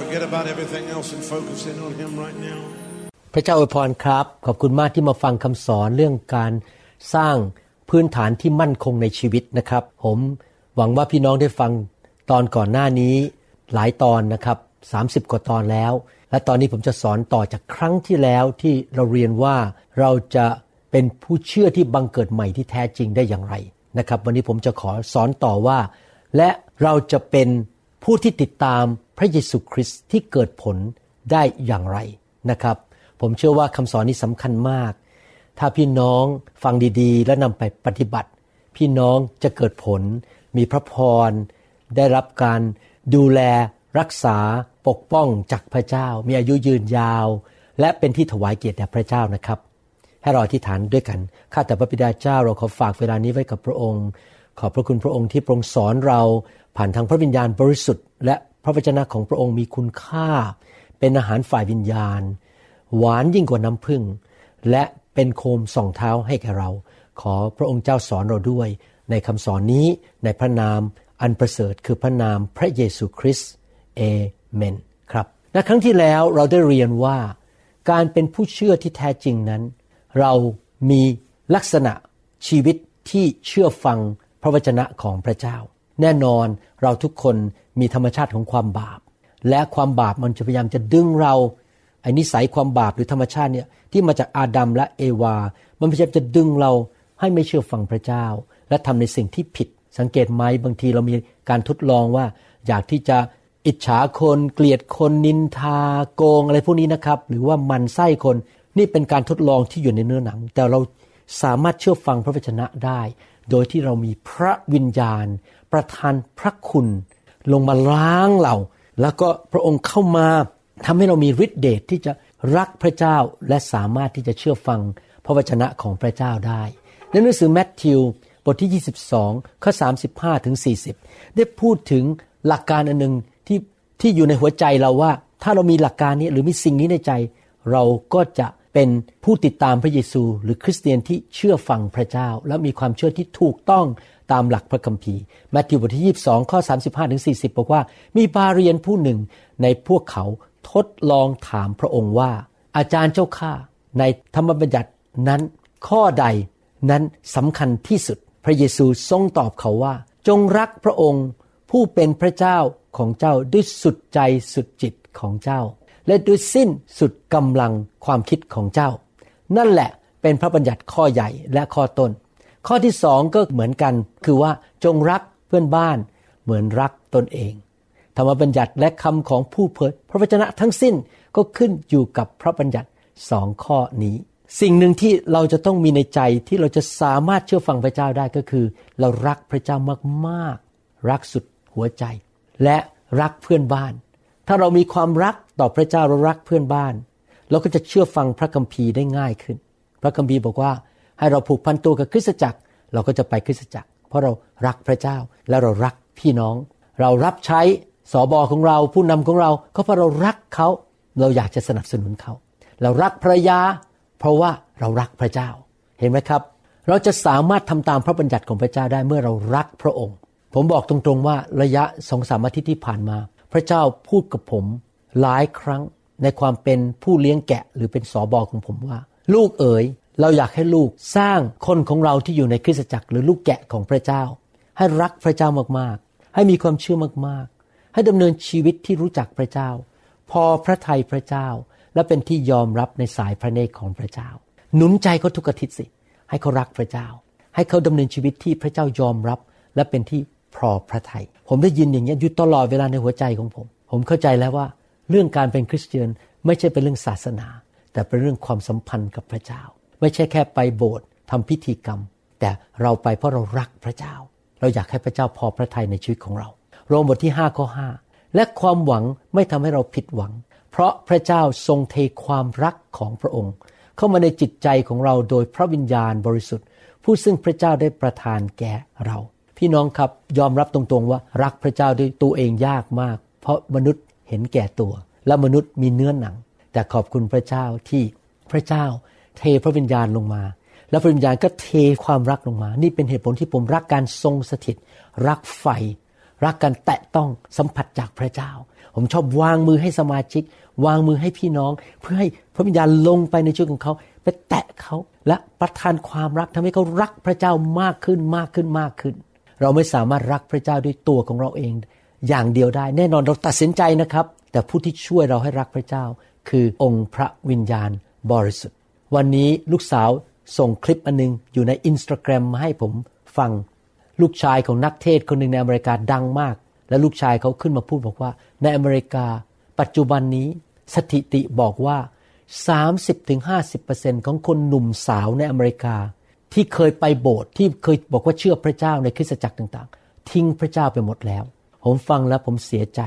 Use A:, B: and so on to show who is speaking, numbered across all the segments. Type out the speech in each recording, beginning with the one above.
A: forget about everything else and focus in on Him right now.
B: พระเจ้าอวยพรครับ ขอบคุณมากที่มาฟังคำสอนเรื่องการสร้างพื้นฐานที่มั่นคงในชีวิตนะครับ ผมหวังว่าพี่น้องได้ฟังตอนก่อนหน้านี้หลายตอนนะครับ30 กว่าตอนแล้ว และตอนนี้ผมจะสอนต่อจากครั้งที่แล้วที่เราเรียนว่าเราจะเป็นผู้เชื่อที่บังเกิดใหม่ที่แท้จริงได้อย่างไรนะครับ วันนี้ผมจะขอสอนต่อว่า และเราจะเป็น ผู้ที่ติดตามพระเยซูคริสต์ที่เกิดผลได้อย่างไรนะครับ ผมเชื่อว่าคำสอนนี้สำคัญมาก ถ้าพี่น้องฟังดีๆ และนำไปปฏิบัติ พี่น้องจะเกิดผล มีพระพร ได้รับการดูแลรักษาปกป้องจากพระเจ้า มีอายุยืนยาว และเป็นที่ถวายเกียรติแด่พระเจ้านะครับ ให้เราอธิษฐานด้วยกัน ข้าแต่พระบิดาเจ้าเราขอฝากเวลานี้ไว้กับพระองค์ ขอบพระคุณพระองค์ที่ทรงสอนเรา ผ่านทางพระวิญญาณบริสุทธิ์ และพระวจนะของพระองค์มีคุณค่า เป็นอาหารฝ่ายวิญญาณ หวานยิ่งกว่าน้ำผึ้งและเป็นโคมส่องเท้าให้แก่เรา ขอพระองค์เจ้าสอนเราด้วย ในคำสอนนี้ในพระนามอันประเสริฐคือพระนามพระเยซูคริสต์เอเมนครับในครั้งที่แล้วเราได้เรียนว่า การเป็นผู้เชื่อที่แท้จริงนั้น เรามีลักษณะชีวิตที่เชื่อฟังพระวจนะของพระเจ้า แน่นอนเราทุกคนมีธรรมชาติของความบาป และความบาปมันจะพยายามจะดึงเราไอ้นิสัยความบาปหรือธรรมชาติเนี่ยที่มาจากอาดัมและเอวา มันพยายามจะดึงเราให้ไม่เชื่อฟังพระเจ้า และทำในสิ่งที่ผิด สังเกตไหมบางทีเรามีการทดลองว่า อยากที่จะอิจฉาคนเกลียดคนนินทาโกงอะไรพวกนี้นะครับ หรือว่ามันไส้คนนี่เป็นการทดลองที่อยู่ในเนื้อหนัง แต่เราสามารถเชื่อฟังพระวจนะได้ โดยที่เรามีพระวิญญาณ ประทานพระคุณ ลงมาล้างเรา แล้วก็พระองค์เข้ามาทำให้เรามีฤทธิเดชทที่จะรักพระเจ้าและสามารถที่จะเชื่อฟังพระวจนะของพระเจ้าได้ ในหนังสือแมทธิวบทที่ 22 ข้อ 35 ถึง 40 ได้พูดถึงหลักการอันหนึ่งที่ที่อยู่ในหัวใจเราว่า ถ้าเรามีหลักการนี้หรือมีสิ่งนี้ในใจ เราก็จะ เป็นผู้ติดตามพระเยซู หรือคริสเตียนที่เชื่อฟังพระเจ้า และมีความเชื่อที่ถูกต้องตามหลักพระคัมภีร์แมทธิวบทที่ 22 ข้อ 35ถึง40 บอกว่า มีบาเรียนผู้หนึ่งในพวกเขาทดลองถามพระองค์ว่า อาจารย์เจ้าข้าในธรรมบัญญัตินั้นข้อใดนั้นสำคัญที่สุด พระเยซูทรงตอบเขาว่า จงรักพระองค์ผู้เป็นพระเจ้าของเจ้าด้วยสุดใจสุดจิตของเจ้า และด้วยสิ้นสุดกำลังความคิดของเจ้า นั่นแหละเป็นพระบัญญัติข้อใหญ่และข้อต้น ข้อที่สองก็เหมือนกัน คือว่าจงรักเพื่อนบ้าน เหมือนรักตนเอง ธรรมบัญญัติและคำของผู้เผยพระวจนะทั้งสิ้นก็ขึ้นอยู่กับพระบัญญัติสองข้อนี้ สิ่งหนึ่งที่เราจะต้องมีในใจที่เราจะสามารถเชื่อฟังพระเจ้าได้ก็คือ เรารักพระเจ้ามากๆ รักสุดหัวใจ และรักเพื่อนบ้าน ถ้าเรามีความรักต่อพระเจ้าเรารักเพื่อนบ้าน เราก็จะเชื่อฟังพระคัมภีร์ได้ง่ายขึ้น พระคัมภีร์บอกว่าให้เราผูกพันตัวกับคริสตจักร เราก็จะไปคริสตจักร เพราะเรารักพระเจ้าและเรารักพี่น้อง เรารับใช้สอบอของเราผู้นำของเราก็เพราะเรารักเขาเราอยากจะสนับสนุนเขา เรารักภรรยา เพราะว่าเรารักพระเจ้าเห็นไหมครับ เราจะสามารถทำตามพระบัญญัติของพระเจ้าได้เมื่อเรารักพระองค์ ผมบอกตรงๆว่าระยะสองสามอาทิตย์ที่ผ่านมา พระเจ้าพูดกับผมหลายครั้งในความเป็นผู้เลี้ยงแกะหรือเป็นสอบอของผมว่า ลูกเอ๋ยเราอยากให้ลูกสร้างคนของเราที่อยู่ในคริสตจักรหรือลูกแกะของพระเจ้า ให้รักพระเจ้ามากๆ ให้มีความเชื่อมากๆ ให้ดำเนินชีวิตที่รู้จักพระเจ้า พอพระทัยพระเจ้าและเป็นที่ยอมรับในสายพระเนตรของพระเจ้า หนุนใจเขาทุกอาทิตย์สิ ให้เขารักพระเจ้า ให้เขาดำเนินชีวิตที่พระเจ้ายอมรับและเป็นที่ พอพระทยัยผมได้ยินอย่างนี้อยู่ตลอดเวลาในหัวใจของผม ผมเข้าใจแล้วว่า เรื่องการเป็นคริสเตียนไม่ใช่เป็นเรื่องศาสนา แต่เป็นเรื่องความสัมพันธ์กับพระเจ้า ไม่ใช่แค่ไปโบสถ์ทำพิธีกรรม แต่เราไปเพราะเรารักพระเจ้า เราอยากให้พระเจ้าพอพระทัยในชีวิตของเรา โรมบทที่5ข้อ5และความหวังไม่ทำให้เราผิดหวัง เพราะพระเจ้าทรงเทความรักของพระองค์ เข้ามาในจิตใจของเราโดยพระวิญญาณบริสุทธิ์ ผู้ซึ่งพระเจ้าได้ประทานแก่เรา พี่น้องครับยอมรับตรงๆว่ารักพระเจ้าด้วยตัวเองยากมาก เพราะมนุษย์เห็นแก่ตัว และมนุษย์มีเนื้อหนัง แต่ขอบคุณพระเจ้าที่พระเจ้าเทพระวิญญาณลงมา แล้วพระวิญญาณก็เทความรักลงมา นี่เป็นเหตุผลที่ผมรักการทรงสถิต รักไฟ รักการแตะต้องสัมผัสจากพระเจ้า ผมชอบวางมือให้สมาชิก วางมือให้พี่น้อง เพื่อให้พระวิญญาณลงไปในชีวิตของเขาไปแตะเขาและประทานความรักทำให้เขารักพระเจ้ามากขึ้นมากขึ้นมากขึ้น เราไม่สามารถรักพระเจ้าด้วยตัวของเราเอง อย่างเดียวได้ แน่นอนเราตัดสินใจนะครับ แต่ผู้ที่ช่วยเราให้รักพระเจ้า คือองค์พระวิญญาณบริสุทธิ์ วันนี้ลูกสาวส่งคลิปอันนึง อยู่ในอินสตาแกรมมาให้ผมฟัง ลูกชายของนักเทศคนหนึ่งในอเมริกาดังมาก และลูกชายเขาขึ้นมาพูดบอกว่า ในอเมริกา ปัจจุบันนี้สถิติบอกว่า 30-50%ของคนหนุ่มสาวในอเมริกา ที่เคยไปโบสถ์ที่เคยบอกว่าเชื่อพระเจ้าในคริสตจักรต่างๆ ทิ้งพระเจ้าไปหมดแล้ว ผมฟังแล้วผมเสียใจ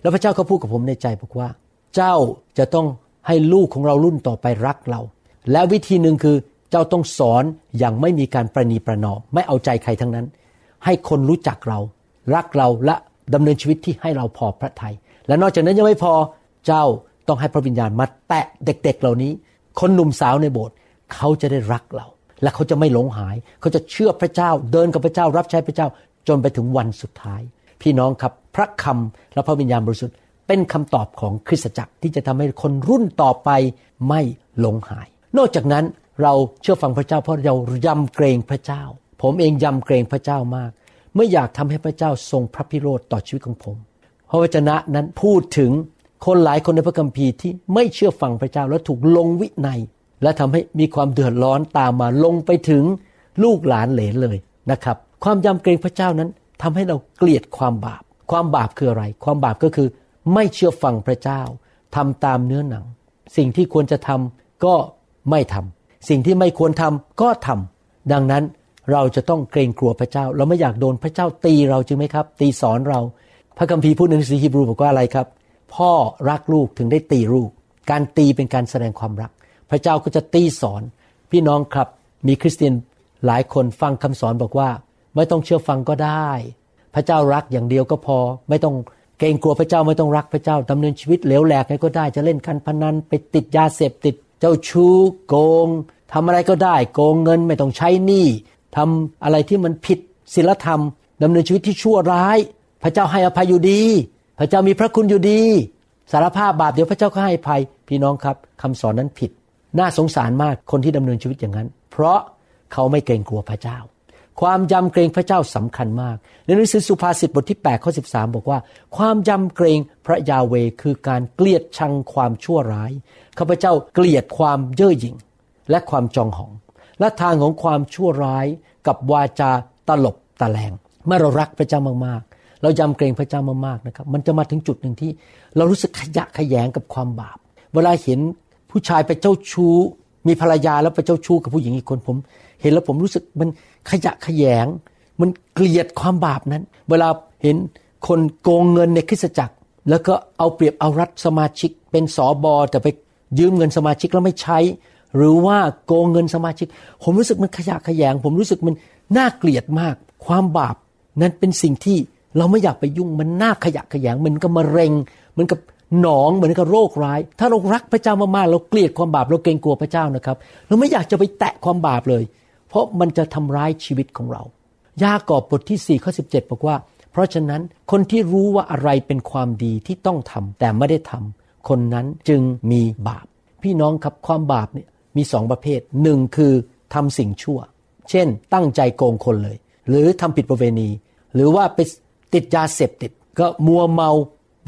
B: แล้วพระเจ้าเขาพูดกับผมในใจบอกว่า เจ้าจะต้องให้ลูกของเรารุ่นต่อไปรักเรา และวิธีหนึ่งคือเจ้าต้องสอนอย่างไม่มีการประนีประนอมไม่เอาใจใครทั้งนั้น ให้คนรู้จักเรา รักเราและดำเนินชีวิตที่ให้เราพอพระทยัยและนอกจากนั้นยังไม่พอเจ้าต้องให้พระวิญญาณมาแตะเด็ก ๆ เหล่านี้ คนหนุ่มสาวในโบสถ์เขาจะได้รักเรา และเขาจะไม่หลงหาย เขาจะเชื่อพระเจ้า เดินกับพระเจ้า รับใช้พระเจ้า จนไปถึงวันสุดท้าย พี่น้องครับ พระคำและพระวิญญาณบริสุทธิ์เป็นคำตอบของคริสตจักรที่จะทำให้คนรุ่นต่อไปไม่หลงหาย นอกจากนั้นเราเชื่อฟังพระเจ้าเพราะเรายำเกรงพระเจ้า ผมเองยำเกรงพระเจ้ามาก ไม่อยากทำให้พระเจ้าทรงพระพิโรธต่อชีวิตของผม พระวจนะนั้นพูดถึงคนหลายคนในพระคัมภีร์ที่ไม่เชื่อฟังพระเจ้าและถูกลงวินัย และทำให้มีความเดือดร้อนตามมาลงไปถึงลูกหลานเหลนเลยนะครับ ความยำเกรงพระเจ้านั้นทำให้เราเกลียดความบาป ความบาปคืออะไร ความบาปก็คือไม่เชื่อฟังพระเจ้าทำตามเนื้อหนัง สิ่งที่ควรจะทำก็ไม่ทำสิ่งที่ไม่ควรทำก็ทำดังนั้นเราจะต้องเกรงกลัวพระเจ้า เราไม่อยากโดนพระเจ้าตีเราจริงไหมครับ ตีสอนเรา พระคัมภีร์พูดในหนังสือฮีบรูบอกว่าอะไรครับ พ่อรักลูกถึงได้ตีลูก การตีเป็นการแสดงความรัก พระเจ้าก็จะตีสอน พี่น้องครับมีคริสเตียนหลายคนฟังคำสอนบอกว่า ไม่ต้องเชื่อฟังก็ได้ พระเจ้ารักอย่างเดียวก็พอ ไม่ต้องเกรงกลัวพระเจ้าไม่ต้องรักพระเจ้าดำเนินชีวิตเหลวแหลกไงก็ได้ จะเล่นการพนันไปติดยาเสพติด เจ้าชู้โกงทำอะไรก็ได้ โกงเงินไม่ต้องใช้หนี้ทำอะไรที่มันผิดศีลธรรมดำเนินชีวิตที่ชั่วร้าย พระเจ้าให้อภัยอยู่ดี พระเจ้ามีพระคุณอยู่ดี สารภาพบาปเดี๋ยวพระเจ้าก็ให้ภัย พี่น้องครับคำสอนนั้นผิด น่าสงสารมากคนที่ดำเนินชีวิตอย่างนั้น เพราะเขาไม่เกรงกลัวพระเจ้า ความยำเกรงพระเจ้าสำคัญมาก ในหนังสือสุภาษิตบทที่8ข้อ13 บอกว่า ความยำเกรงพระยาเวคือการเกลียดชังความชั่วร้ายข้าพเจ้าเกลียดความเย่อหยิ่งและความจองหอง และทางของความชั่วร้ายกับวาจาตลบตะแลงเมื่อเรารักพระเจ้ามากๆ เรายำเกรงพระเจ้ามากๆนะครับ มันจะมาถึงจุดหนึ่งที่ เรารู้สึกขยะขยงกับความบาป เวลาเห็น ผู้ชายไปเจ้าชู้ มีภรรยาแล้วไปเจ้าชู้กับผู้หญิงอีกคนผม เห็นแล้วผมรู้สึกมันขยะขยง มันเกลียดความบาปนั้น เวลาเห็นคนโกงเงินในคริสตจักร แล้วก็เอาเปรียบเอารัดสมาชิก เป็นสอบอแต่ไปยืมเงินสมาชิกแล้วไม่ใช้ หรือว่าโกงเงินสมาชิก ผมรู้สึกมันขยะขยง ผมรู้สึกมันน่าเกลียดมาก ความบาปนั้นเป็นสิ่งที่เราไม่อยากไปยุ่งมันน่าขยะขยงมันก็มะเร็งเหมือนกับ หนองเหมือนกับโรคร้าย ถ้าเรารักพระเจ้ามากๆเราเกลียดความบาปเราเกรงกลัวพระเจ้านะครับเราไม่อยากจะไปแตะความบาปเลย เพราะมันจะทำร้ายชีวิตของเรา ยากอบบทที่4ข้อ17 บอกว่า เพราะฉะนั้นคนที่รู้ว่าอะไรเป็นความดีที่ต้องทำแต่ไม่ได้ทำคนนั้นจึงมีบาป พี่น้องครับความบาปเนี่ยมีสองประเภทหนึ่งคือทำสิ่งชั่ว เช่น ตั้งใจโกงคนเลย หรือทำผิดประเวณี หรือว่าไปติดยาเสพติด ก็มัวเมา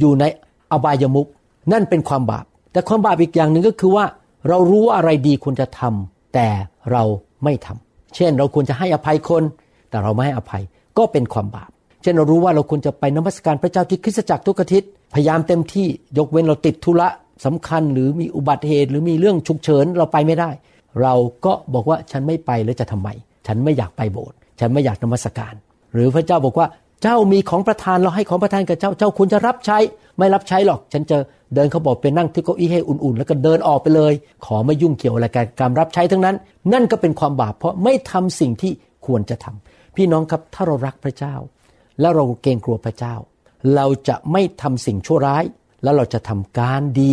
B: อยู่ใน อบายมุกนั่นเป็นความบาป แต่ความบาปอีกอย่างหนึ่งก็คือว่า เรารู้ว่าอะไรดีควรจะทำแต่เราไม่ทำเช่นเราควรจะให้อภัยคน แต่เราไม่ให้อภัยก็เป็นความบาป เช่นเรารู้ว่าเราควรจะไปนมัสการพระเจ้าที่คริสตจักรทุกอาทิตย์พยายามเต็มที่ยกเว้นเราติดธุระสำคัญหรือมีอุบัติเหตุ หรือมีเรื่องฉุกเฉินเราไปไม่ได้ เราก็บอกว่าฉันไม่ไปแล้วจะทำไม ฉันไม่อยากไปโบสถ์ฉันไม่อยากนมัสการ หรือพระเจ้าบอกว่าเจ้ามีของประทานเราให้ของประทานกับเจ้าเจ้าควรจะรับใช้ ไม่รับใช้หรอก ฉันจะเดินเขาบอกไปนั่งที่เก้าอี้ให้อุ่นๆ แล้วก็เดินออกไปเลย ขอไม่ยุ่งเกี่ยวอะไรกับการรับใช้ทั้งนั้น นั่นก็เป็นความบาปเพราะไม่ทำสิ่งที่ควรจะทำพี่น้องครับถ้าเรารักพระเจ้า แล้วเราเกรงกลัวพระเจ้า เราจะไม่ทำสิ่งชั่วร้าย แล้วเราจะทำการดี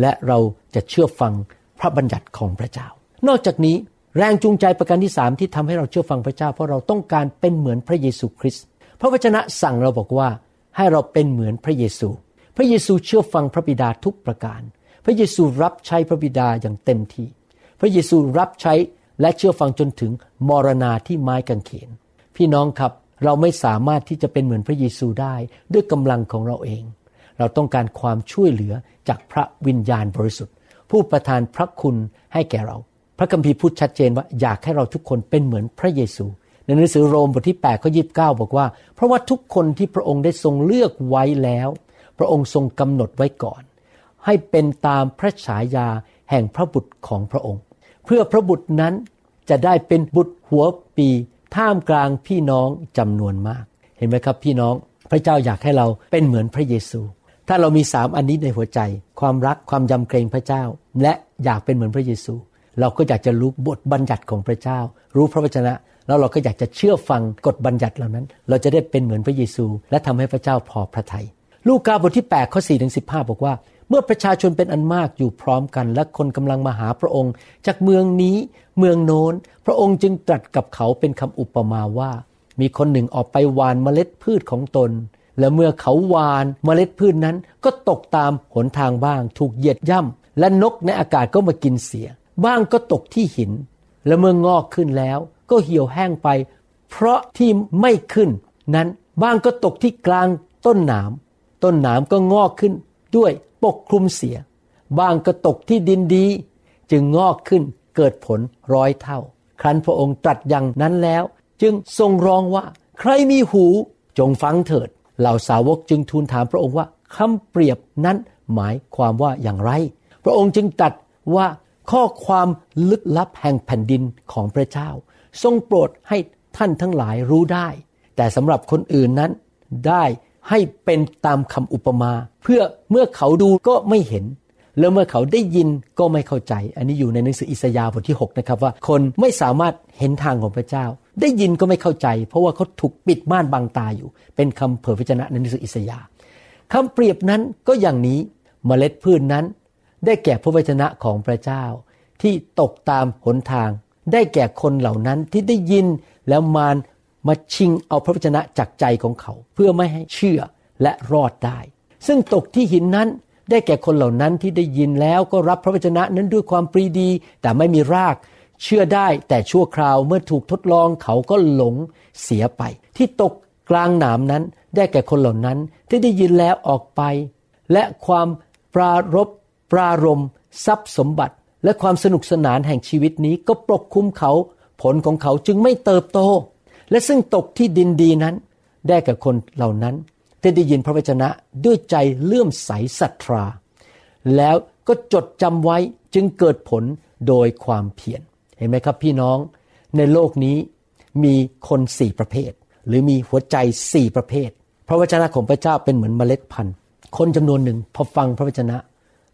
B: และเราจะเชื่อฟังพระบัญญัติของพระเจ้า นอกจากนี้แรงจูงใจประการที่สามที่ทำให้เราเชื่อฟังพระเจ้า เพราะเราต้องการเป็นเหมือนพระเยซูคริสต์พระวจนะสั่งเราบอกว่าให้เราเป็นเหมือนพระเยซู พระเยซูเชื่อฟังพระบิดาทุกประการ พระเยซูรับใช้พระบิดาอย่างเต็มที่ พระเยซูรับใช้และเชื่อฟังจนถึงมรณาที่ไม้กางเขน พี่น้องครับเราไม่สามารถที่จะเป็นเหมือนพระเยซูได้ด้วยกำลังของเราเอง เราต้องการความช่วยเหลือจากพระวิญญาณบริสุทธิ์ ผู้ประทานพระคุณให้แก่เรา พระคัมภีร์พูดชัดเจนว่าอยากให้เราทุกคนเป็นเหมือนพระเยซูในหนังสือโรมบทที่8ข้อยีบอกว่า เพราะว่าทุกคนที่พระองค์ได้ทรงเลือกไว้แล้ว พระองค์ทรงกำหนดไว้ก่อน ให้เป็นตามพระฉายาแห่งพระบุตรของพระองค์ เพื่อพระบุตรนั้นจะได้เป็นบุตรหัวปีท่ามกลางพี่น้องจำนวนมาก เห็นไหมครับพี่น้อง พระเจ้าอยากให้เราเป็นเหมือนพระเยซู ถ้าเรามีสามอันนี้ในหัวใจ ความรักความยำเกรงพระเจ้า และอยากเป็นเหมือนพระเยซู เราก็อยากจะรู้บทบัญญัติของพระเจ้า รู้พระวจนะแล้วเราก็อยากจะเชื่อฟังกฎบัญญัติเหล่านั้น เราจะได้เป็นเหมือนพระเยซู และทำให้พระเจ้าพอพระทยัย ลูกาบทที่8ข้อ4ถึง15 บอกว่า เมื่อประชาชนเป็นอันมากอยู่พร้อมกัน และคนกำลังมาหาพระองค์ จากเมืองนี้เมืองโน้น พระองค์จึงตรัสกับเขาเป็นคำอุปมาว่า มีคนหนึ่งออกไปหวานเมล็ดพืชของตน และเมื่อเขาหวานเมล็ดพืชนั้นก็ตกตามหนทางบ้าง ถูกเหยียดย่ำและนกในอากาศก็มากินเสีย บ้างก็ตกที่หิน และเมื่องอกขึ้นแล้ว ก็เหี่ยวแห้งไป เพราะที่ไม่ขึ้นนั้นบ้างก็ตกที่กลางต้นหนาม ต้นหนามก็งอกขึ้นด้วยปกคลุมเสียบางก็ตกที่ดินดี จึงงอกขึ้นเกิดผลร้อยเท่า ครั้นพระองค์ตรัสอย่างนั้นแล้ว จึงทรงร้องว่า ใครมีหูจงฟังเถิด เหล่าสาวกจึงทูลถามพระองค์ว่าคำเปรียบนั้นหมายความว่าอย่างไร พระองค์จึงตรัสว่าข้อความลึกลับแห่งแผ่นดินของพระเจ้า ทรงโปรดให้ท่านทั้งหลายรู้ได้ แต่สำหรับคนอื่นนั้นได้ ให้เป็นตามคำอุปมา เพื่อเมื่อเขาดูก็ไม่เห็น แล้วเมื่อเขาได้ยินก็ไม่เข้าใจ อันนี้อยู่ในหนังสืออิสยาห์บทที่ 6 นะครับว่าคนไม่สามารถเห็นทางของพระเจ้า ได้ยินก็ไม่เข้าใจ เพราะว่าเขาถูกปิดม่านบังตาอยู่ เป็นคำเผยพระชนะในหนังสืออิสยาห์คำเปรียบนั้นก็อย่างนี้เมล็ดพืชนนั้น ได้แก่พระวจนะของพระเจ้า ที่ตกตามหนทาง ได้แก่คนเหล่านั้นที่ได้ยินแล้วมาร มาชิงเอาพระวจนะจากใจของเขา เพื่อไม่ให้เชื่อและรอดได้ ซึ่งตกที่หินนั้นได้แก่คนเหล่านั้นที่ได้ยินแล้วก็รับพระวจนะนั้นด้วยความปรีดี แต่ไม่มีรากเชื่อได้แต่ชั่วคราวเมื่อถูกทดลองเขาก็หลงเสียไป ที่ตกกลางหนามนั้น ได้แก่คนเหล่านั้นที่ได้ยินแล้วออกไป และความปรารบปรารมทรัพย์สมบัติ และความสนุกสนานแห่งชีวิตนี้ก็ปกคุมเขา ผลของเขาจึงไม่เติบโต และซึ่งตกที่ดินดีนั้น ได้กับคนเหล่านั้นที่ได้ยินพระวจนะด้วยใจเลื่อมใสศรัทธาแล้วก็จดจำไว้จึงเกิดผลโดยความเพียรเห็นไหมครับพี่น้อง ในโลกนี้มีคนสี่ประเภท หรือมีหัวใจสี่ประเภท พระวจนะของพระเจ้าเป็นเหมือนเมล็ดพันธุ์คนจำนวนหนึ่งพอฟังพระวจนะ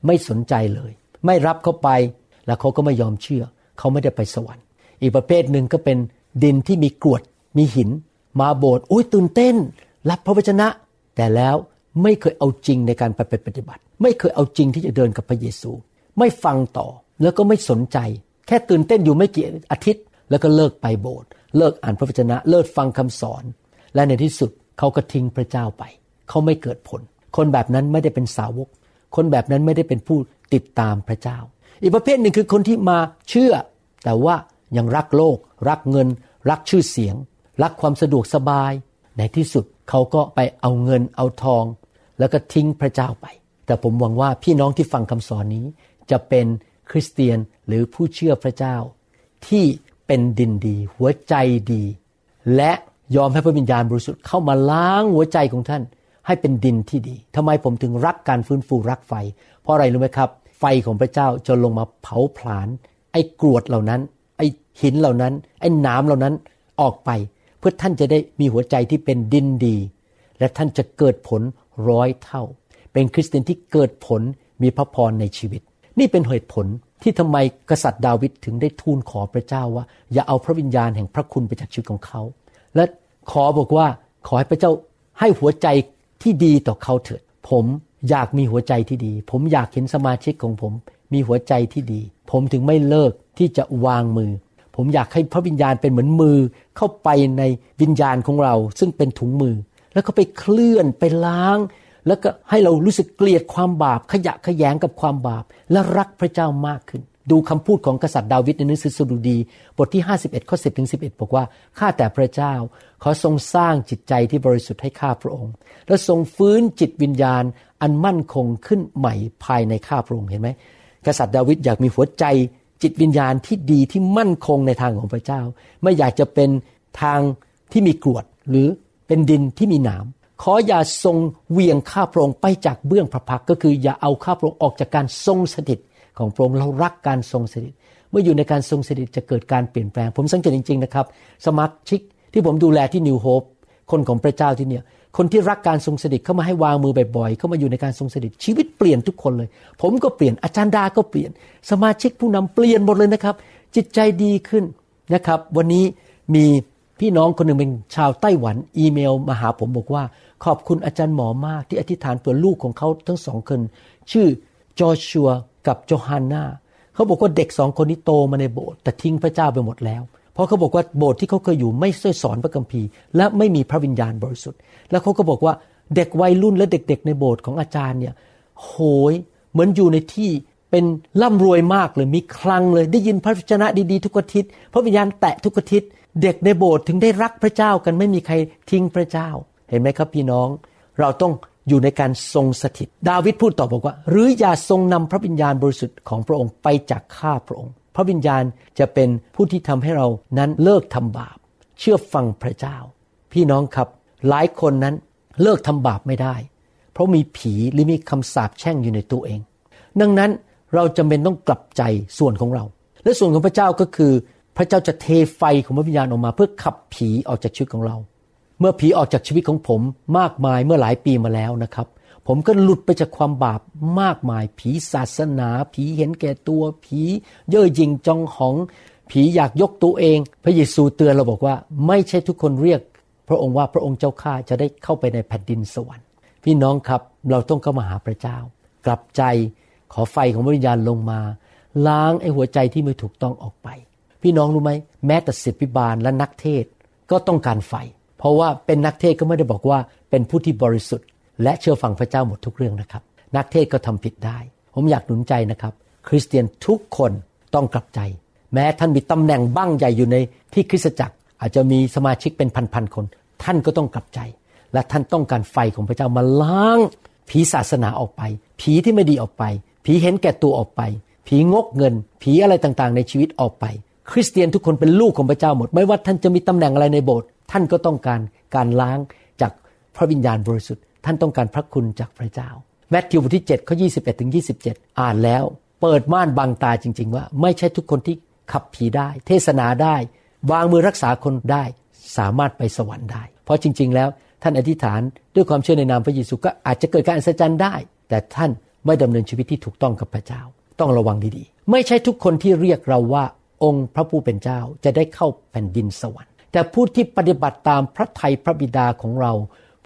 B: ไม่สนใจเลย ไม่รับเข้าไปแล้วเขาก็ไม่ยอมเชื่อ เขาไม่ได้ไปสวรรค์ อีกประเภทหนึ่งก็เป็นดินที่มีกรวด มีหินมาโบสถ์อุ้ยตื่นเต้น รับพระวจนะ แต่แล้วไม่เคยเอาจริงในการไปปฏิบัติ ไม่เคยเอาจริงที่จะเดินกับพระเยซู ไม่ฟังต่อแล้วก็ไม่สนใจ แค่ตื่นเต้นอยู่ไม่กี่อาทิตย์ แล้วก็เลิกไปโบสถ์เลิกอ่านพระวจนะ เลิกฟังคำสอน และในที่สุดเขาก็ทิ้งพระเจ้าไป เขาไม่เกิดผล คนแบบนั้นไม่ได้เป็นสาวก คนแบบนั้นไม่ได้เป็นผู้ติดตามพระเจ้า อีกประเภทหนึ่งคือคนที่มาเชื่อ แต่ว่ายังรักโลก รักเงิน รักชื่อเสียง รักความสะดวกสบาย ในที่สุดเขาก็ไปเอาเงินเอาทอง แล้วก็ทิ้งพระเจ้าไป แต่ผมหวังว่าพี่น้องที่ฟังคำสอนนี้ จะเป็นคริสเตียนหรือผู้เชื่อพระเจ้า ที่เป็นดินดี หัวใจดี และยอมให้พระวิญญาณบริสุทธิ์เข้ามาล้างหัวใจของท่าน ให้เป็นดินที่ดีทำไมผมถึงรักการฟื้นฟูรักไฟ เพราะอะไรรู้ไหมครับ ไฟของพระเจ้าจะลงมาเผาผลาญไอ้กรวดเหล่านั้น ไอ้หินเหล่านั้น ไอ้น้ำเหล่านั้นออกไป เพื่อท่านจะได้มีหัวใจที่เป็นดินดี และท่านจะเกิดผลร้อยเท่า เป็นคริสเตียนที่เกิดผลมีพระพรในชีวิต นี่เป็นเหตุผลที่ทำไมกษัตริย์ดาวิดถึงได้ทูลขอพระเจ้าว่า อย่าเอาพระวิญญาณแห่งพระคุณไปจากชีวิตของเขา และขอบอกว่าขอให้พระเจ้าให้หัวใจที่ดีต่อเขาเถิด ผมอยากมีหัวใจที่ดี ผมอยากเห็นสมาชิกของผม มีหัวใจที่ดี ผมถึงไม่เลิกที่จะวางมือ ผมอยากให้พระวิญญาณเป็นเหมือนมือเข้าไปในวิญญาณของเรา ซึ่งเป็นถุงมือ แล้วก็ไปเคลื่อนไปล้าง แล้วก็ให้เรารู้สึกเกลียดความบาป ขยะขยงกับความบาป และรักพระเจ้ามากขึ้น ดูคำพูดของกษัตริย์ดาวิดในหนังสือสดุดี บทที่ 51ข้อ10ถึง11 บอกว่าข้าแต่พระเจ้า ขอทรงสร้างจิตใจที่บริสุทธิ์ให้ข้าพระองค์ และทรงฟื้นจิตวิญญาณอันมั่นคงขึ้นใหม่ภายในข้าพระองค์เห็นไหมกษัตริย์ดาวิดอยากมีหัวใจ จิตวิญญาณที่ดีที่มั่นคงในทางของพระเจ้า ไม่อยากจะเป็นทางที่มีกรวดหรือเป็นดินที่มีหนามขออย่าทรงเวียงข้าพระองค์ไปจากเบื้องพระพักก็คืออย่าเอาข้าพระองค์ออกจากการทรงสถิตของพระองค์เรารักการทรงสถิต เมื่ออยู่ในการทรงสถิตจะเกิดการเปลี่ยนแปลง ผมสังเกตจริง ๆ นะครับ สมาชิกที่ผมดูแลที่นิวโฮป คนของพระเจ้าที่เนี่ย คนที่รักการทรงสถิตเข้ามาให้วางมือบ่อยๆเข้ามาอยู่ในการทรงสถิตชีวิตเปลี่ยนทุกคนเลย ผมก็เปลี่ยนอาจารย์ดาก็เปลี่ยน สมาชิกผู้นำเปลี่ยนหมดเลยนะครับ จิตใจดีขึ้นนะครับ วันนี้มีพี่น้องคนหนึ่งเป็นชาวไต้หวัน อีเมลมาหาผมบอกว่า ขอบคุณอาจารย์หมอมากที่อธิษฐานเพื่อลูกของเขาทั้งสองคนชื่อจอชัวกับโจฮานนาเขาบอกว่าเด็กสองคนนี้โตมาในโบสถ์แต่ทิ้งพระเจ้าไปหมดแล้ว ราะเขาบอกว่าโบสถ์ที่เขาเคยอยู่ไม่ได้สอนพระคัมภีร์ และไม่มีพระวิญญาณบริสุทธิ์ แล้วเขาก็บอกว่าเด็กวัยรุ่นและเด็ก ๆ ในโบสถ์ของอาจารย์เนี่ยโหยเหมือนอยู่ในที่เป็นร่ำรวยมากเลยมีคลังเลยได้ยินพระวจนะดีๆ ทุกอาทิตย์พระวิญญาณแตะทุกอาทิตย์ เด็กในโบสถ์ถึงได้รักพระเจ้ากันไม่มีใครทิ้งพระเจ้า เห็นไหมครับพี่น้อง เราต้องอยู่ในการทรงสถิต ดาวิดพูดต่อบอกว่า หรืออย่าทรงนำพระวิญญาณบริสุทธิ์ของพระองค์ไปจากข้าพระองค์ ระวิญญาณจะเป็นผู้ที่ทำให้เรานั้นเลิกทำบาป เชื่อฟังพระเจ้า พี่น้องครับ หลายคนนั้นเลิกทำบาปไม่ได้ เพราะมีผีหรือมีคำสาปแช่งอยู่ในตัวเอง ดังนั้นเราจำเป็นต้องกลับใจส่วนของเรา และส่วนของพระเจ้าก็คือ พระเจ้าจะเทไฟของพระวิญญาณออกมา เพื่อขับผีออกจากชีวิตของเรา เมื่อผีออกจากชีวิตของผมมากมายเมื่อหลายปีมาแล้วนะครับ ผมก็หลุดไปจากความบาปมากมาย ผีศาสนา ผีเห็นแก่ตัว ผีเย่อหยิ่งจองหอง ผีอยากยกตัวเอง พระเยซูเตือนเราบอกว่า ไม่ใช่ทุกคนเรียก พระองค์ว่าพระองค์เจ้าข้าจะได้เข้าไปในแผ่นดินสวรรค์ พี่น้องครับเราต้องเข้ามาหาพระเจ้า กลับใจขอไฟของพระวิญญาณลงมา ล้างไอ้หัวใจที่ไม่ถูกต้องออกไป พี่น้องรู้ไหมแม้แต่ศิษย์พิบาลและนักเทศก็ต้องการไฟ เพราะว่าเป็นนักเทศก็ไม่ได้บอกว่าเป็นผู้ที่บริสุทธิ์ และเชื่อฟังพระเจ้าหมดทุกเรื่องนะครับ นักเทศก็ทำผิดได้ ผมอยากหนุนใจนะครับ คริสเตียนทุกคนต้องกลับใจ แม้ท่านมีตำแหน่งบ้างใหญ่อยู่ในที่คริสตจักร อาจจะมีสมาชิกเป็นพันๆคน ท่านก็ต้องกลับใจ และท่านต้องการไฟของพระเจ้ามาล้าง ผีศาสนาออกไป ผีที่ไม่ดีออกไป ผีเห็นแก่ตัวออกไป ผีงกเงิน ผีอะไรต่างๆ ในชีวิตออกไป คริสเตียนทุกคนเป็นลูกของพระเจ้าหมด ไม่ว่าท่านจะมีตำแหน่งอะไรในโบสถ์ท่านก็ต้องการการล้างจากพระวิญญาณบริสุทธิ์ ท่านต้องการพระคุณจากพระเจ้าแมทธิวบทที่7ข้อ21ถึง27 อ่านแล้ว เปิดม่านบังตาจริง ๆ ว่า ไม่ใช่ทุกคนที่ขับผีได้ เทศนาได้ วางมือรักษาคนได้ สามารถไปสวรรค์ได้ เพราะจริง ๆ แล้วท่านอธิษฐานด้วยความเชื่อในนามพระเยซูก็อาจจะเกิดการอัศจรรย์ได้ แต่ท่านไม่ดำเนินชีวิตที่ถูกต้องกับพระเจ้า ต้องระวังดีๆ ไม่ใช่ทุกคนที่เรียกเราว่าองค์พระผู้เป็นเจ้าจะได้เข้าแผ่นดินสวรรค์ แต่ผู้ที่ปฏิบัติตามพระทัยพระบิดาของเรา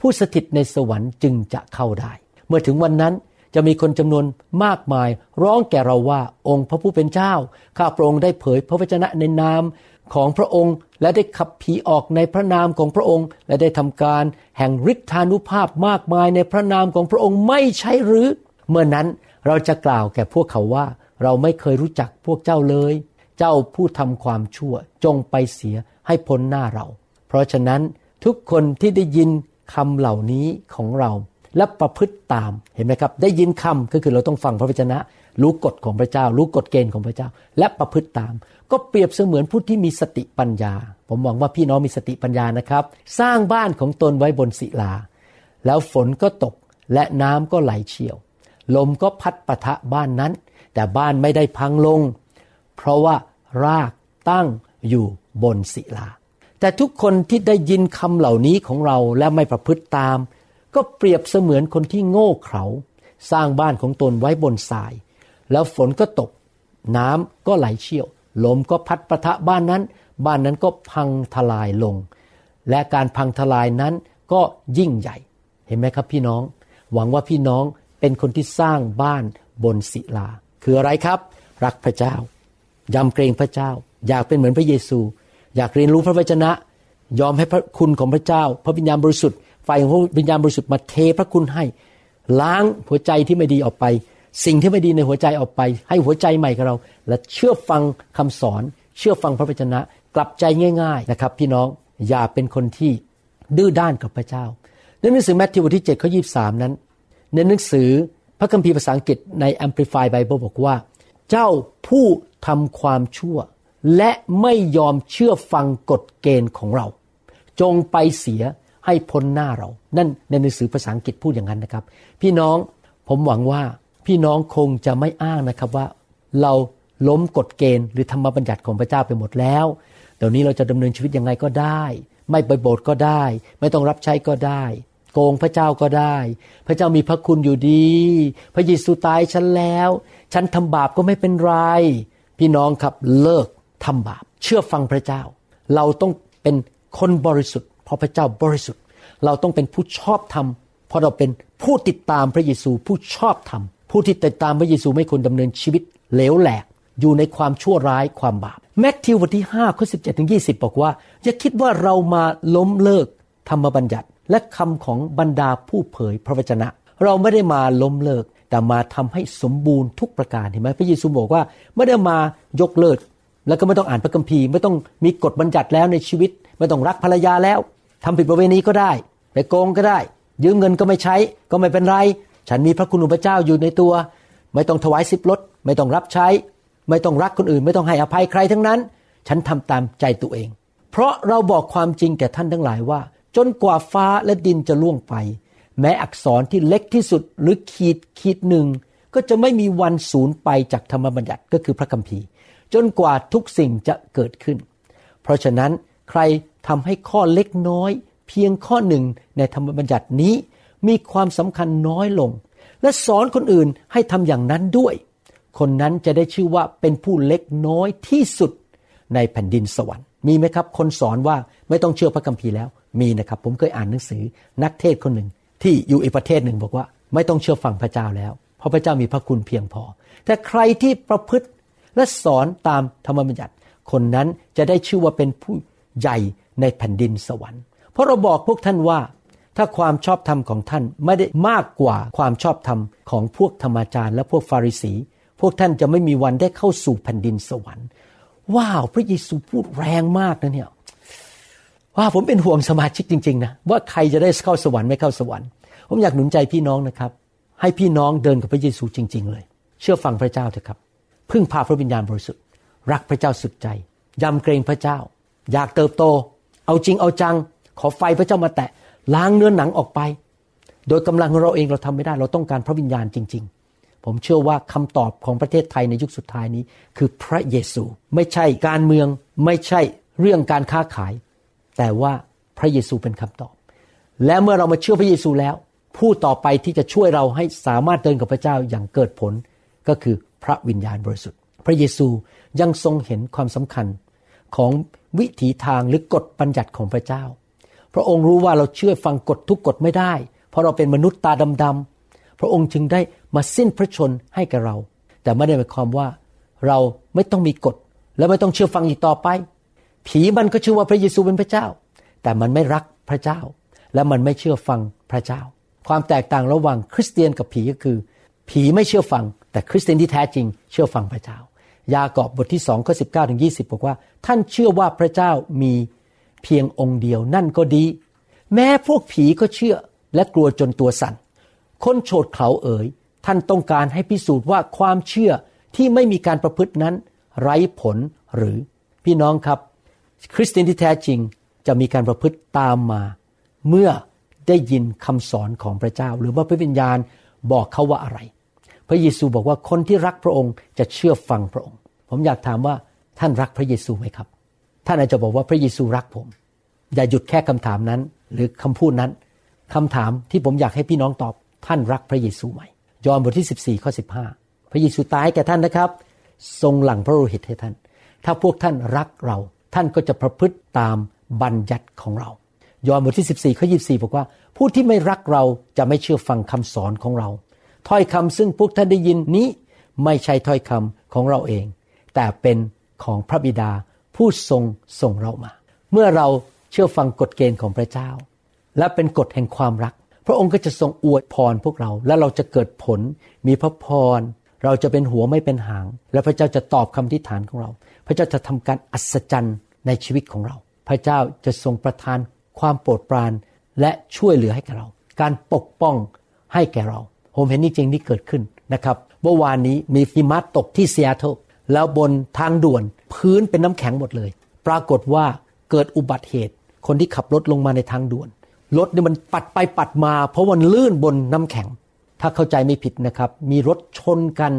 B: ผู้สถิตในสวรรค์จึงจะเข้าได้ เมื่อถึงวันนั้นจะมีคนจำนวนมากมาย ร้องแก่เราว่าองค์พระผู้เป็นเจ้า ข้าพระองค์ได้เผยพระวจนะในนามของพระองค์และได้ขับผีออกในพระนามของพระองค์ และได้ทำการแห่งฤทธานุภาพมากมายในพระนามของพระองค์ไม่ใช่หรือ เมื่อนั้นเราจะกล่าวแก่พวกเขาว่า เราไม่เคยรู้จักพวกเจ้าเลย เจ้าผู้ทำความชั่วจงไปเสียให้พ้นหน้าเรา เพราะฉะนั้นทุกคนที่ได้ยิน คำเหล่านี้ของเราและประพฤติตามเห็นไหมครับ ได้ยินคำก็คือเราต้องฟังพระวจนะ รู้กฎของพระเจ้า รู้กฎเกณฑ์ของพระเจ้า และประพฤติตาม ก็เปรียบเสมือนผู้ที่มีสติปัญญา ผมหวังว่าพี่น้องมีสติปัญญานะครับ สร้างบ้านของตนไว้บนศิลา แล้วฝนก็ตกและน้ำก็ไหลเชี่ยว ลมก็พัดปะทะบ้านนั้น แต่บ้านไม่ได้พังลง เพราะว่ารากตั้งอยู่บนศิลา แต่ทุกคนที่ได้ยินคำเหล่านี้ของเราและไม่ประพฤติตาม ก็เปรียบเสมือนคนที่โง่เขลาสร้างบ้านของตนไว้บนทราย แล้วฝนก็ตก น้ำก็ไหลเชี่ยว ลมก็พัดประทะบ้านนั้น บ้านนั้นก็พังทลายลง และการพังทลายนั้นก็ยิ่งใหญ่ เห็นไหมครับพี่น้อง หวังว่าพี่น้องเป็นคนที่สร้างบ้านบนศิลา คืออะไรครับ รักพระเจ้า ยำเกรงพระเจ้า อยากเป็นเหมือนพระเยซู อยากเรียนรู้พระวจนะ ยอมให้พระคุณของพระเจ้า พระวิญญาณบริสุทธิ์ไฟของพระวิญญาณบริสุทธิ์มาเทพระคุณให้ ล้างหัวใจที่ไม่ดีออกไป สิ่งที่ไม่ดีในหัวใจออกไป ให้หัวใจใหม่กับเรา และเชื่อฟังคำสอน เชื่อฟังพระวจนะ กลับใจง่าย ๆนะครับ พี่น้องอย่าเป็นคนที่ดื้อด้านกับพระเจ้าในหนังสือแมทธิวบทที่7ข้อ23 นั้น ในหนังสือพระคัมภีร์ภาษาอังกฤษใน Amplified Bible บอกว่า เจ้าผู้ทำความชั่ว และไม่ยอมเชื่อฟังกฎเกณฑ์ของเรา จงไปเสียให้พ้นหน้าเรา นั่นในหนังสือภาษาอังกฤษพูดอย่างนั้นนะครับ พี่น้องผมหวังว่าพี่น้องคงจะไม่อ้างนะครับว่า เราล้มกฎเกณฑ์หรือธรรมบัญญัติของพระเจ้าไปหมดแล้วเดี๋ยวนี้เราจะดำเนินชีวิตยังไงก็ได้ ไม่ไปโบสถ์ก็ได้ ไม่ต้องรับใช้ก็ได้ โกงพระเจ้าก็ได้ พระเจ้ามีพระคุณอยู่ดี พระเยซูตายฉันแล้ว ฉันทำบาปก็ไม่เป็นไร พี่น้องครับเลิก ทำบาป เชื่อฟังพระเจ้า เราต้องเป็นคนบริสุทธิ์เพราะพระเจ้าบริสุทธิ์ เราต้องเป็นผู้ชอบธรรมเพราะเราเป็นผู้ติดตามพระเยซูผู้ชอบธรรม ผู้ที่ติดตามพระเยซูไม่ควรดำเนินชีวิตเหลวแหลกอยู่ในความชั่วร้ายความบาปแมทธิวบทที่5ข้อ17ถึง20 บอกว่า อย่าคิดว่าเรามาล้มเลิกธรรมบัญญัติ และคำของบรรดาผู้เผยพระวจนะ เราไม่ได้มาล้มเลิก แต่มาทำให้สมบูรณ์ทุกประการเห็นไหมพระเยซูบอกว่าไม่ได้มายกเลิก แล้วก็ไม่ต้องอ่านพระคัมภีร์ไม่ต้องมีกฎบัญญัติแล้วในชีวิต ไม่ต้องรักภรรยาแล้วทำผิดประเวณีก็ได้ ไปโกงก็ได้ ยืมเงินก็ไม่ใช้ก็ไม่เป็นไร ฉันมีพระคุณของพระเจ้าอยู่ในตัว ไม่ต้องถวายสิบลดไม่ต้องรับใช้ ไม่ต้องรักคนอื่น ไม่ต้องให้อภัยใครทั้งนั้น ฉันทำตามใจตัวเอง เพราะเราบอกความจริงแก่ท่านทั้งหลายว่า จนกว่าฟ้าและดินจะล่วงไป แม้อักษรที่เล็กที่สุดหรือขีดขีดหนึ่งก็จะไม่มีวันสูญไปจากธรรมบัญญัติก็คือพระคัมภีร์ จนกว่าทุกสิ่งจะเกิดขึ้น เพราะฉะนั้นใครทำให้ข้อเล็กน้อย เพียงข้อหนึ่งในธรรมบัญญัตินี้ มีความสำคัญน้อยลง และสอนคนอื่นให้ทำอย่างนั้นด้วย คนนั้นจะได้ชื่อว่าเป็นผู้เล็กน้อยที่สุดในแผ่นดินสวรรค์มีไหมครับ คนสอนว่าไม่ต้องเชื่อพระคัมภีร์แล้วมีนะครับ ผมเคยอ่านหนังสือนักเทศคนหนึ่ง ที่อยู่อีกประเทศหนึ่งบอกว่า ไม่ต้องเชื่อฟังพระเจ้าแล้ว เพราะพระเจ้ามีพระคุณเพียงพอ แต่ใครที่ประพฤติ และสอนตามธรรมบัญญัติ คนนั้นจะได้ชื่อว่าเป็นผู้ใหญ่ในแผ่นดินสวรรค์ เพราะเราบอกพวกท่านว่า ถ้าความชอบธรรมของท่านไม่ได้มากกว่าความชอบธรรมของพวกธรรมาจารย์ และพวกฟาริสี พวกท่านจะไม่มีวันได้เข้าสู่แผ่นดินสวรรค์ ว้าว พระเยซูพูดแรงมากนะเนี่ยว่าผมเป็นห่วงสมาชิกจริงๆนะว่าใครจะได้เข้าสวรรค์ไม่เข้าสวรรค์ ผมอยากหนุนใจพี่น้องนะครับ ให้พี่น้องเดินกับพระเยซูจริง ๆ เลย เชื่อฟังพระเจ้าเถอะครับ พึ่งพาพระวิญญาณบริสุทธิ์ รักพระเจ้าสุดใจ ยำเกรงพระเจ้า อยากเติบโต เอาจริงเอาจัง ขอไฟพระเจ้ามาแตะ ล้างเนื้อหนังออกไป โดยกำลังของเราเองเราทำไม่ได้ เราต้องการพระวิญญาณจริง ๆ ผมเชื่อว่าคำตอบของประเทศไทยในยุคสุดท้ายนี้ คือพระเยซู ไม่ใช่การเมือง ไม่ใช่เรื่องการค้าขาย แต่ว่าพระเยซูเป็นคำตอบ และเมื่อเรามาเชื่อพระเยซูแล้ว ผู้ต่อไปที่จะช่วยเราให้สามารถเดินกับพระเจ้าอย่างเกิดผลก็คือ พระวิญญาณบริสุทธิ์ พระเยซูยังทรงเห็นความสำคัญของวิถีทางหรือกฎบัญญัติของพระเจ้า พระองค์รู้ว่าเราเชื่อฟังกฎทุกกฎไม่ได้ เพราะเราเป็นมนุษย์ตาดำๆพระองค์จึงได้มาสิ้นพระชนให้กับเรา แต่ไม่ได้หมายความว่าเราไม่ต้องมีกฎและไม่ต้องเชื่อฟังอีกต่อไป ผีมันก็เชื่อว่าพระเยซูเป็นพระเจ้า แต่มันไม่รักพระเจ้า และมันไม่เชื่อฟังพระเจ้า ความแตกต่างระหว่างคริสเตียนกับผีก็คือ ผีไม่เชื่อฟัง แต่คริสเตียนที่แท้จริงเชื่อฟังพระเจ้า ยากอบบทที่สองข้อสิบเก้าถึงยี่สิบบอกว่า ท่านเชื่อว่าพระเจ้ามีเพียงองค์เดียวนั่นก็ดี แม้พวกผีก็เชื่อและกลัวจนตัวสัน่นคนโฉดเขาเอ๋ยท่านต้องการให้พิสูจน์ว่าความเชื่อที่ไม่มีการประพฤตินั้น ไร้ผลหรือพี่น้องครับ คริสเตียนที่แท้จริงจะมีการประพฤติตามมา เมื่อได้ยินคำสอนของพระเจ้า หรือว่าพระวิญญาณบอกเขาว่าอะไร พระเยซูบอกว่าคนที่รักพระองค์จะเชื่อฟังพระองค์ ผมอยากถามว่าท่านรักพระเยซูไหมครับ ท่านอาจจะบอกว่าพระเยซูรักผม อย่าหยุดแค่คำถามนั้น หรือคำพูดนั้นคำถามที่ผมอยากให้พี่น้องตอบ ท่านรักพระเยซูไหม ยอห์นบทที่ 14ข้อ15 พระเยซูตายแก่ท่านนะครับ ทรงหลังพระโลหิตให้ท่าน ถ้าพวกท่านรักเรา ท่านก็จะประพฤติตามบัญญัติของเรา ยอห์นบทที่ 14ข้อ24 บอกว่า ผู้ที่ไม่รักเราจะไม่เชื่อฟังคำสอนของเรา ถ้อยคำซึ่งพวกท่านได้ยินนี้ ไม่ใช่ถ้อยคำของเราเอง แต่เป็นของพระบิดาผู้ทรงส่งเรามา เมื่อเราเชื่อฟังกฎเกณฑ์ของพระเจ้า และเป็นกฎแห่งความรัก พระองค์ก็จะทรงอวยพรพวกเรา และเราจะเกิดผล มีพระพร เราจะเป็นหัวไม่เป็นหาง และพระเจ้าจะตอบคำทิฏฐานของเรา พระเจ้าจะทำการอัศจรรย์ในชีวิตของเรา พระเจ้าจะทรงประทานความโปรดปรานและช่วยเหลือให้แก่เรา การปกป้องให้แก่เรา ผมเห็นนี่จริงนี่เกิดขึ้นนะครับเมื่อวานนี้มีหิมะตกที่เซีแอตแล้วบนทางด่วนพื้นเป็นน้ำแข็งหมดเลย ปรากฏว่าเกิดอุบัติเหตุ คนที่ขับรถลงมาในทางด่วนรถเนี่ยมันปัดไปปัดมา เพราะมันลื่นบนน้ำแข็ง ถ้าเข้าใจไม่ผิดนะครับ มีรถชนกัน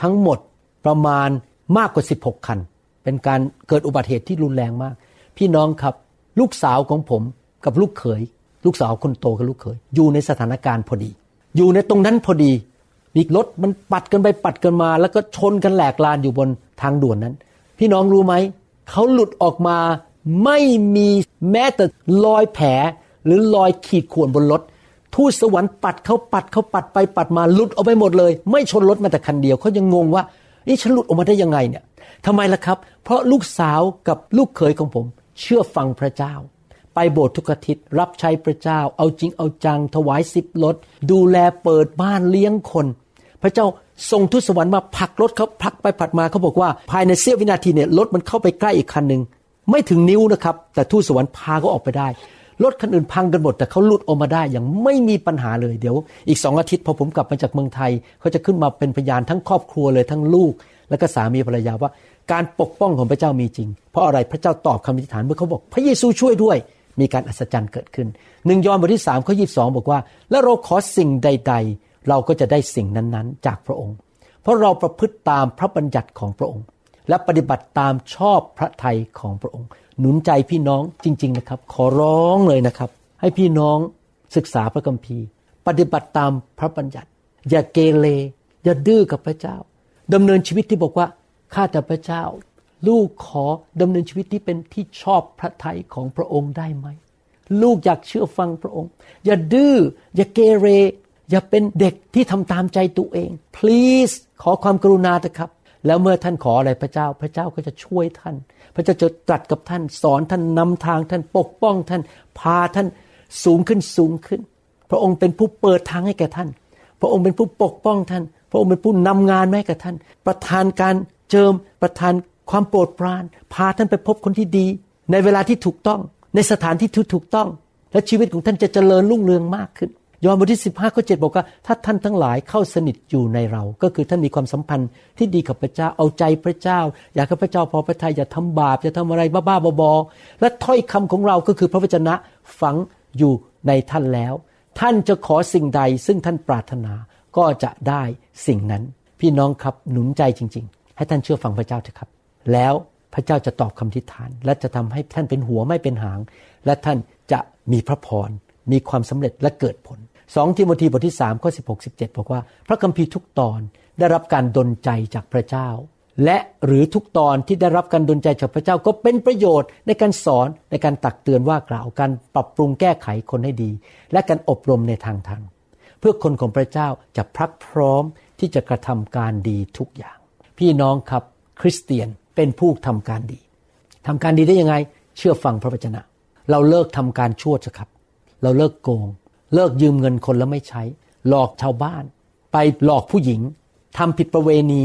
B: ทั้งหมดประมาณมากกว่า 16 คัน เป็นการเกิดอุบัติเหตุที่รุนแรงมาก พี่น้องครับลูกสาวของผมกับลูกเขย ลูกสาวคนโตกับลูกเขย อยู่ในสถานการณ์พอดี อยู่ในตรงนั้นพอดี มีรถมันปัดกันไปปัดกันมา แล้วก็ชนกันแหลกลานอยู่บนทางด่วนนั้น พี่น้องรู้ไหม เขาหลุดออกมาไม่มีแม้แต่รอยแผลหรือลอยขีดข่วนบนรถทูตสวรรค์ปัดเขาปัดเขาปัดไปปัดมาหลุดออกไปหมดเลย ไม่ชนรถมาแต่คันเดียวเขายังงงว่านี่ฉันหลุดออกมาได้ยังไงเนี่ยทำไมล่ะครับ เพราะลูกสาวกับลูกเขยของผม เชื่อฟังพระเจ้า ไปโบสถ์ทุกอาทิตย์ รับใช้พระเจ้า เอาจริงเอาจัง ถวายสิบรถ ดูแลเปิดบ้านเลี้ยงคน พระเจ้าส่งทูตสวรรค์มาผลักรถเขาผลักไปผลักมาเขาบอกว่า ภายในเสี้ยววินาทีเนี่ยรถมันเข้าไปใกล้อีกคันหนึ่งไม่ถึงนิ้วนะครับ แต่ทูตสวรรค์พาเขาออกไปได้รถคันอื่นพังกันหมดแต่เขาหลุดออกมาได้อย่างไม่มีปัญหาเลยเดี๋ยว อีกสองอาทิตย์พอผมกลับมาจากเมืองไทยเขาจะขึ้นมาเป็นพยานทั้งครอบครัวเลยทั้งลูก แล้วก็สามีภรรยาว่า การปกป้องของพระเจ้ามีจริง เพราะอะไรพระเจ้าตอบคำอธิษฐานเมื่อเขาบอก พระเยซูช่วยด้วย มีการอัศจรรย์เกิดขึ้นหนึ่งยอห์นบทที่สามข้อยีบสองบอกว่า และเราขอสิ่งใด ๆ เราก็จะได้สิ่งนั้นๆ จากพระองค์ เพราะเราประพฤติตามพระบัญญัติของพระองค์ และปฏิบัติตามชอบพระทัยของพระองค์ หนุนใจพี่น้องจริง ๆนะครับ ขอร้องเลยนะครับ ให้พี่น้องศึกษาพระคัมภีร์ ปฏิบัติตามพระบัญญัติ อย่าเกเรอย่าดื้อกับพระเจ้าดำเนินชีวิตที่บอกว่าข้าแต่พระเจ้า ลูกขอดำเนินชีวิตที่เป็นที่ชอบพระทัยของพระองค์ได้ไหม ลูกอยากเชื่อฟังพระองค์ อย่าดื้อ อย่าเกเร อย่าเป็นเด็กที่ทำตามใจตัวเอง please ขอความกรุณาเถอะครับ แล้วเมื่อท่านขออะไรพระเจ้า พระเจ้าก็จะช่วยท่าน พระเจ้าจะตรัสกับท่าน สอนท่านนำทางท่านปกป้องท่าน พาท่านสูงขึ้นสูงขึ้น พระองค์เป็นผู้เปิดทางให้แก่ท่าน พระองค์เป็นผู้ปกป้องท่าน พระองค์เป็นผู้นำงานให้แก่ท่าน ประทานการเจิมประทาน ความโปรดปราน พาท่านไปพบคนที่ดี ในเวลาที่ถูกต้อง ในสถานที่ที่ถูกต้อง และชีวิตของท่านจะเจริญรุ่งเรืองมากขึ้น ยอห์นบทที่ 15ข้อ7บอกว่า ถ้าท่านทั้งหลายเข้าสนิทอยู่ในเรา ก็คือท่านมีความสัมพันธ์ที่ดีกับพระเจ้า เอาใจพระเจ้า อยากให้พระเจ้าพอพระทัยอย่าทำบาปอย่าทำอะไรบ้าๆบอๆและถ้อยคำของเราก็คือพระวจนะฝังอยู่ในท่านแล้ว ท่านจะขอสิ่งใด ซึ่งท่านปรารถนาก็จะได้สิ่งนั้น พี่น้องครับหนุนใจจริง ๆ ให้ท่านเชื่อฟังพระเจ้าเถอะครับ แล้วพระเจ้าจะตอบคำทิฏฐาน และจะทำให้ท่านเป็นหัวไม่เป็นหาง และท่านจะมีพระพร มีความสำเร็จและเกิดผลสองทิโมธีบทที่3ข้อ16 17 บอกว่า พระคัมภีร์ทุกตอนได้รับการดลใจจากพระเจ้า และหรือทุกตอนที่ได้รับการดลใจจากพระเจ้าก็เป็นประโยชน์ในการสอนในการตักเตือนว่ากล่าวการปรับปรุงแก้ไขคนให้ดี และการอบรมในทางธรรมเพื่อคนของพระเจ้าจะพรักพร้อมที่จะกระทำการดีทุกอย่าง พี่น้องครับคริสเตียน เป็นผู้ทำการดีทำการดีได้ยังไง เชื่อฟังพระวจนะ เราเลิกทำการชั่วจะครับ เราเลิกโกง เลิกยืมเงินคนแล้วไม่ใช้ หลอกชาวบ้าน ไปหลอกผู้หญิงทำผิดประเวณี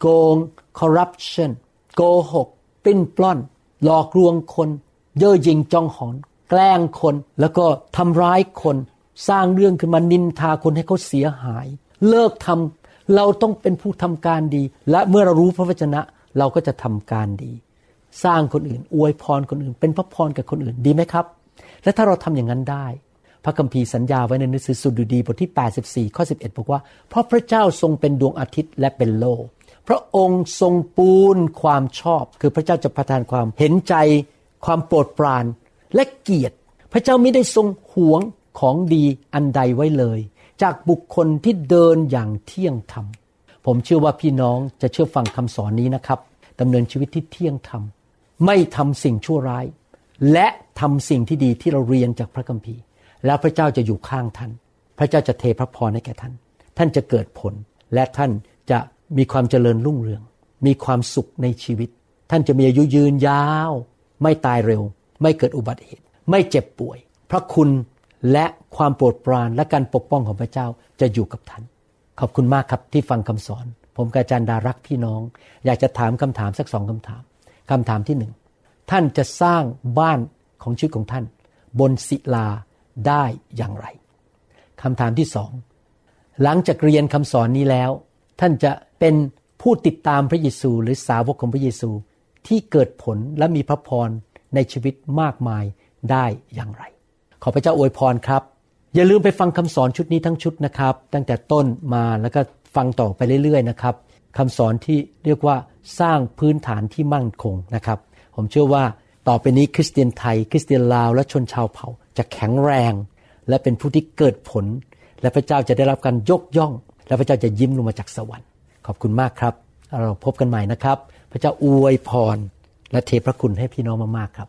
B: โกง corruption โกหก ปิ้นปล้อน หลอกลวงคน เย่อหยิ่งจองหอน แกล้งคน แล้วก็ทำร้ายคน สร้างเรื่องขึ้นมานินทาคนให้เขาเสียหาย เลิกทำเราต้องเป็นผู้ทำการดี และเมื่อเรารู้พระวจนะ เราก็จะทำการดี สร้างคนอื่น อวยพรคนอื่น เป็นพระพรกับคนอื่นดีไหมครับ และถ้าเราทำอย่างนั้นได้ พระคัมภีร์สัญญาไว้ในหนังสือสุดุดีบทที่ 84ข้อ11 บอกว่า เพราะพระเจ้าทรงเป็นดวงอาทิตย์และเป็นโลก พระองค์ทรงปูนความชอบ คือพระเจ้าจะประทานความเห็นใจ ความโปรดปรานและเกียรติ พระเจ้าไม่ได้ทรงหวงของดีอันใดไว้เลย จากบุคคลที่เดินอย่างเที่ยงธรรม ผมเชื่อว่าพี่น้องจะเชื่อฟังคำสอนนี้นะครับดำเนินชีวิตที่เที่ยงธรรม ไม่ทำสิ่งชั่วร้าย และทำสิ่งที่ดีที่เราเรียนจากพระคัมภีร์ แล้วพระเจ้าจะอยู่ข้างท่าน พระเจ้าจะเทพระพรให้แก่ท่าน ท่านจะเกิดผล และท่านจะมีความเจริญรุ่งเรือง มีความสุขในชีวิต ท่านจะมีอายุยืนยาว ไม่ตายเร็ว ไม่เกิดอุบัติเหตุ ไม่เจ็บป่วย พระคุณและความโปรดปรานและการปกป้องของพระเจ้าจะอยู่กับท่าน ขอบคุณมากครับที่ฟังคำสอน ผมกาจันดารักพี่น้อง อยากจะถามคำถามสักสองคำถามคำถามที่หนึ่งท่านจะสร้างบ้านของชีวิตของท่าน บนศิลาได้อย่างไรคำถามที่สองหลังจากเรียนคำสอนนี้แล้ว ท่านจะเป็นผู้ติดตามพระเยซู หรือสาวกของพระเยซูที่เกิดผลและมีพระพรในชีวิตมากมายได้อย่างไร ขอพระเจ้าอวยพรครับ อย่าลืมไปฟังคำสอนชุดนี้ทั้งชุดนะครับ ตั้งแต่ต้นมาแล้วก็ฟังต่อไปเรื่อยๆนะครับคำสอนที่เรียกว่าสร้างพื้นฐานที่มั่นคงนะครับ ผมเชื่อว่าต่อไปนี้คริสเตียนไทย คริสเตียนลาว และชนชาวเผ่า จะแข็งแรง และเป็นผู้ที่เกิดผล และพระเจ้าจะได้รับการยกย่อง และพระเจ้าจะยิ้มลงมาจากสวรรค์ ขอบคุณมากครับ เราพบกันใหม่นะครับ พระเจ้าอวยพร และเทพระคุณให้พี่น้องมากๆครับ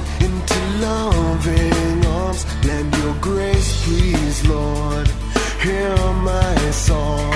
C: reborn into loving arms. Lend your grace, please, Lord. Hear my song.